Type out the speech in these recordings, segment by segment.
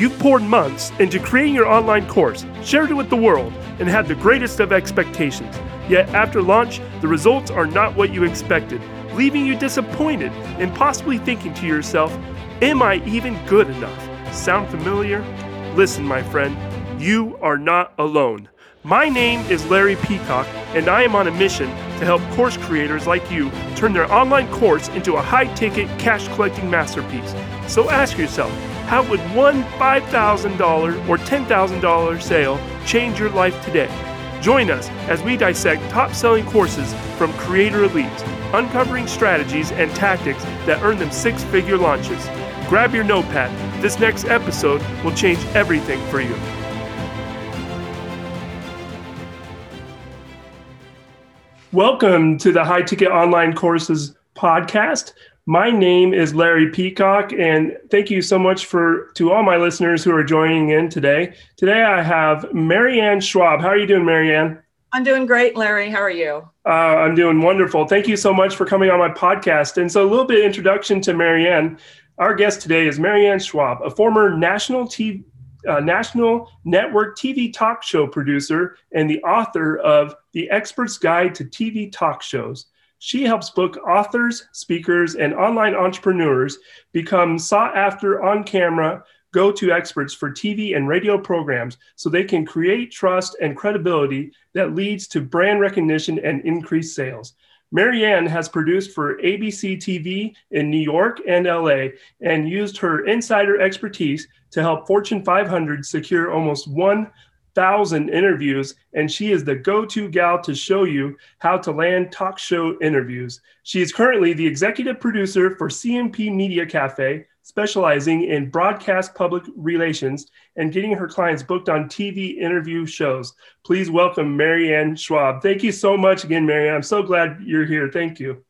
You've poured months into creating your online course, shared it with the world, and had the greatest of expectations. Yet after launch, the results are not what you expected, leaving you disappointed and possibly thinking to yourself, Am I even good enough? Sound familiar? Listen, my friend, you are not alone. My name is Larry Peacock, and I am on a mission to help course creators like you turn their online course into a high ticket, cash collecting masterpiece. So ask yourself, how would one $5,000 or $10,000 sale change your life today? Join us as we dissect top selling courses from creator elites, uncovering strategies and tactics that earn them six figure launches. Grab your notepad. This next episode will change everything for you. Welcome to the High Ticket Online Courses podcast. My name is Larry Peacock, and thank you so much for to all my listeners who are joining in today. Today I have Marianne Schwab. How are you doing, Marianne? I'm doing great, Larry. How are you? Uh, I'm doing wonderful. Thank you so much for coming on my podcast. And so, a little bit introduction to Marianne. Our guest today is Marianne Schwab, a former national TV, uh, national network TV talk show producer and the author of The Expert's Guide to TV Talk Shows. She helps book authors, speakers, and online entrepreneurs become sought after on camera go to experts for TV and radio programs so they can create trust and credibility that leads to brand recognition and increased sales. Marianne has produced for ABC TV in New York and LA and used her insider expertise to help Fortune 500 secure almost one thousand interviews, and she is the go-to gal to show you how to land talk show interviews. She is currently the executive producer for CMP Media Cafe, specializing in broadcast public relations and getting her clients booked on TV interview shows. Please welcome Marianne Schwab. Thank you so much again, Marianne. I'm so glad you're here. Thank you.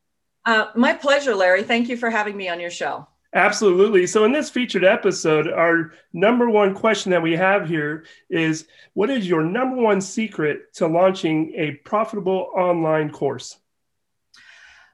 Uh, my pleasure, Larry. Thank you for having me on your show. Absolutely. So, in this featured episode, our number one question that we have here is What is your number one secret to launching a profitable online course?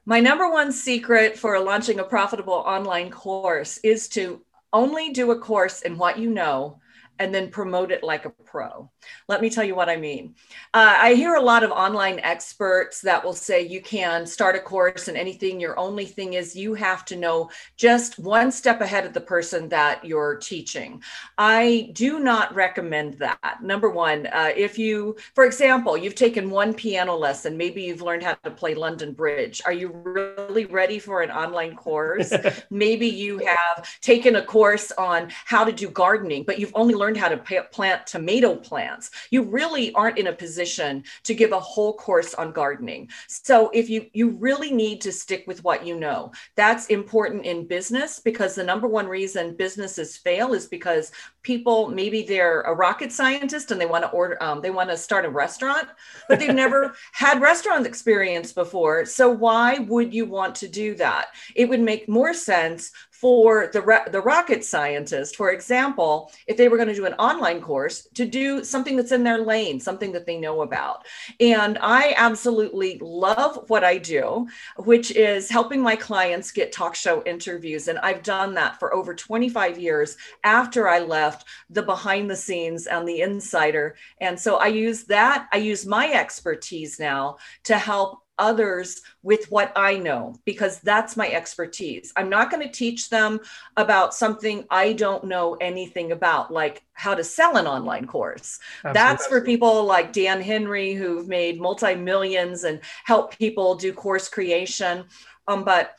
My number one secret for launching a profitable online course is to only do a course in what you know and then promote it like a pro. Let me tell you what I mean. Uh, I hear a lot of online experts that will say you can start a course and anything. Your only thing is you have to know just one step ahead of the person that you're teaching. I do not recommend that. Number one, uh, if you, for example, you've taken one piano lesson, maybe you've learned how to play London Bridge. Are you really ready for an online course? maybe you have taken a course on how to do gardening, but you've only learned learned how to plant tomato plants, you really aren't in a position to give a whole course on gardening. So if you you really need to stick with what you know. That's important in business because the number one reason businesses fail is because people maybe they're a rocket scientist and they want to order um, they want to start a restaurant but they've never had restaurant experience before so why would you want to do that it would make more sense for the, the rocket scientist, for example, if they were going to do an online course, to do something that's in their lane, something that they know about. And I absolutely love what I do, which is helping my clients get talk show interviews. And I've done that for over 25 years after I left the behind the scenes and the insider. And so I use that, I use my expertise now to help others with what I know because that's my expertise. I'm not going to teach them about something I don't know anything about, like how to sell an online course. Absolutely. That's for people like Dan Henry who've made multi millions and help people do course creation. Um, but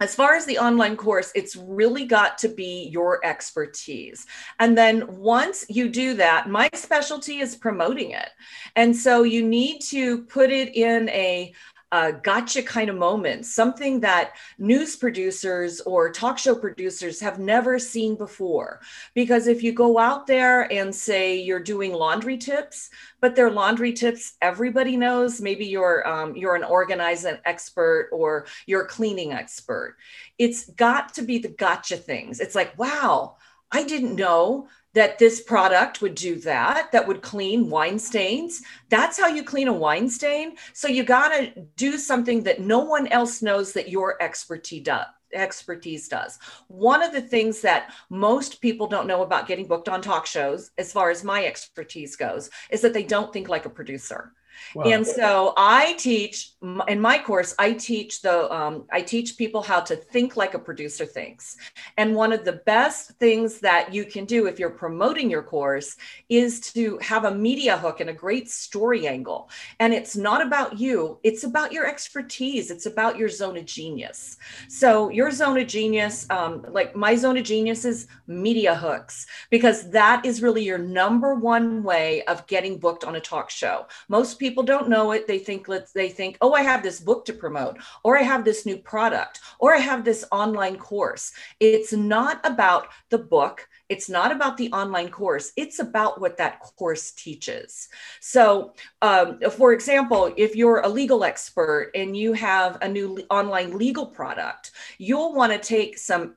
as far as the online course, it's really got to be your expertise. And then once you do that, my specialty is promoting it. And so you need to put it in a uh, gotcha kind of moment, something that news producers or talk show producers have never seen before. Because if you go out there and say you're doing laundry tips, but they're laundry tips everybody knows, maybe you're um, you're an organizing expert or you're a cleaning expert. It's got to be the gotcha things. It's like, wow, I didn't know that this product would do that, that would clean wine stains. That's how you clean a wine stain. So you got to do something that no one else knows that your expertise does expertise does. One of the things that most people don't know about getting booked on talk shows, as far as my expertise goes, is that they don't think like a producer. Wow. And so I teach in my course, I teach the um, I teach people how to think like a producer thinks. And one of the best things that you can do if you're promoting your course is to have a media hook and a great story angle. And it's not about you; it's about your expertise. It's about your zone of genius. So your zone of genius, um, like my zone of genius, is media hooks because that is really your number one way of getting booked on a talk show. Most people people don't know it they think let's they think oh i have this book to promote or i have this new product or i have this online course. It's not about the book. It's not about the online course. It's about what that course teaches. So um, for example if you're a legal expert and you have a new online legal product you'll want to take some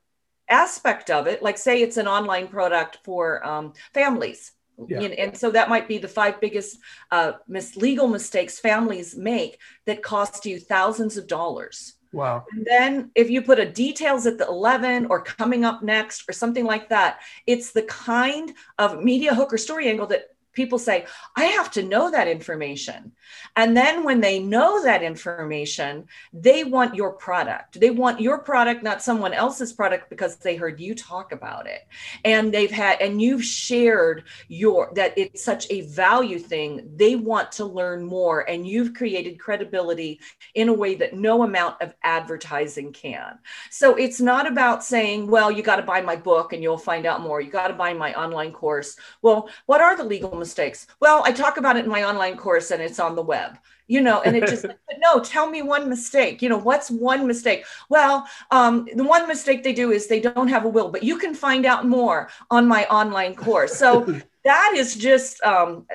aspect of it like say it's an online product for um, families yeah. And so that might be the five biggest uh, mis- legal mistakes families make that cost you thousands of dollars. Wow. And then if you put a details at the 11 or coming up next or something like that, it's the kind of media hook or story angle that people say, I have to know that information. And then when they know that information, they want your product. They want your product, not someone else's product, because they heard you talk about it. And they've had, and you've shared your, that it's such a value thing. They want to learn more. And you've created credibility in a way that no amount of advertising can. So it's not about saying, well, you got to buy my book and you'll find out more. You got to buy my online course. Well, what are the legal mistakes? Well, I talk about it in my online course and it's on the web you know and it just no tell me one mistake you know what's one mistake well um, the one mistake they do is they don't have a will but you can find out more on my online course so that is just um,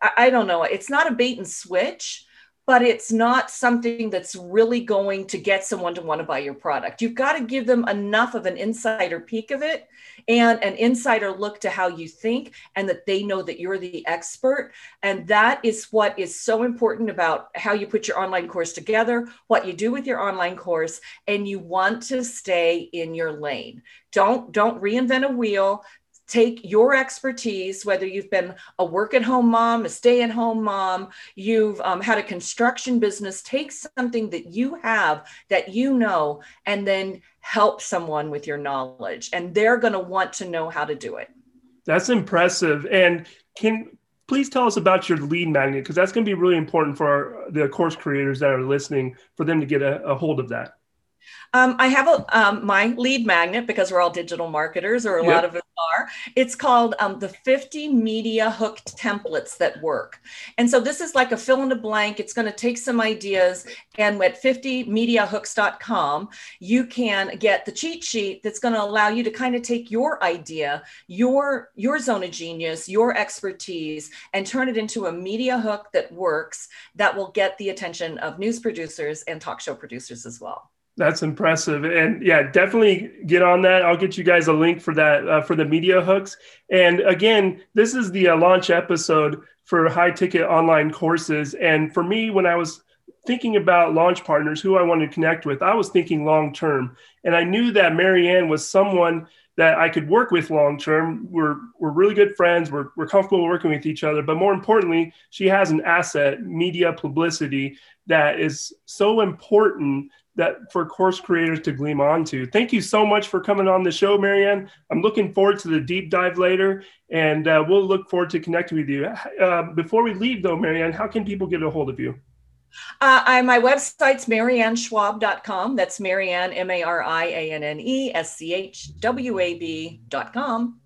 I, I don't know it's not a bait and switch but it's not something that's really going to get someone to want to buy your product. You've got to give them enough of an insider peek of it and an insider look to how you think and that they know that you're the expert. And that is what is so important about how you put your online course together, what you do with your online course, and you want to stay in your lane. Don't don't reinvent a wheel take your expertise, whether you've been a work at home mom, a stay at home mom, you've um, had a construction business, take something that you have that you know, and then help someone with your knowledge. And they're going to want to know how to do it. That's impressive. And can please tell us about your lead magnet because that's going to be really important for our, the course creators that are listening for them to get a, a hold of that. Um, I have a um, my lead magnet because we're all digital marketers, or a yep. lot of us are. It's called um, the 50 media hook templates that work. And so this is like a fill in the blank. It's going to take some ideas, and at 50mediahooks.com, you can get the cheat sheet that's going to allow you to kind of take your idea, your your zone of genius, your expertise, and turn it into a media hook that works that will get the attention of news producers and talk show producers as well. That's impressive, and yeah, definitely get on that. I'll get you guys a link for that uh, for the media hooks. And again, this is the uh, launch episode for high ticket online courses. And for me, when I was thinking about launch partners, who I wanted to connect with, I was thinking long term, and I knew that Marianne was someone that I could work with long term. We're we're really good friends. We're we're comfortable working with each other. But more importantly, she has an asset, media publicity, that is so important that for course creators to gleam onto. Thank you so much for coming on the show, Marianne. I'm looking forward to the deep dive later, and uh, we'll look forward to connecting with you. Uh, before we leave, though, Marianne, how can people get a hold of you? Uh, I, my website's marianneschwab.com. That's Marianne, M A R I A N N E S C H W A B.com.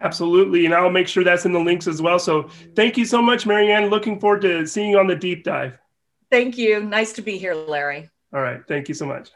Absolutely. And I'll make sure that's in the links as well. So thank you so much, Marianne. Looking forward to seeing you on the deep dive. Thank you. Nice to be here, Larry. All right. Thank you so much.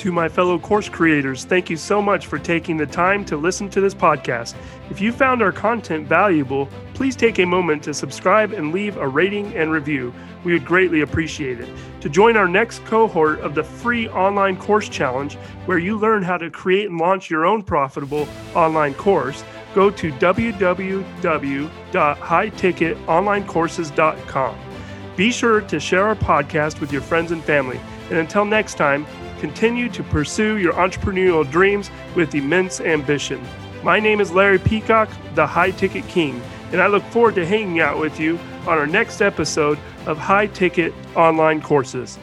To my fellow course creators, thank you so much for taking the time to listen to this podcast. If you found our content valuable, please take a moment to subscribe and leave a rating and review. We would greatly appreciate it. To join our next cohort of the free online course challenge, where you learn how to create and launch your own profitable online course, go to www.highticketonlinecourses.com. Be sure to share our podcast with your friends and family. And until next time, continue to pursue your entrepreneurial dreams with immense ambition. My name is Larry Peacock, the High Ticket King, and I look forward to hanging out with you on our next episode of High Ticket Online Courses.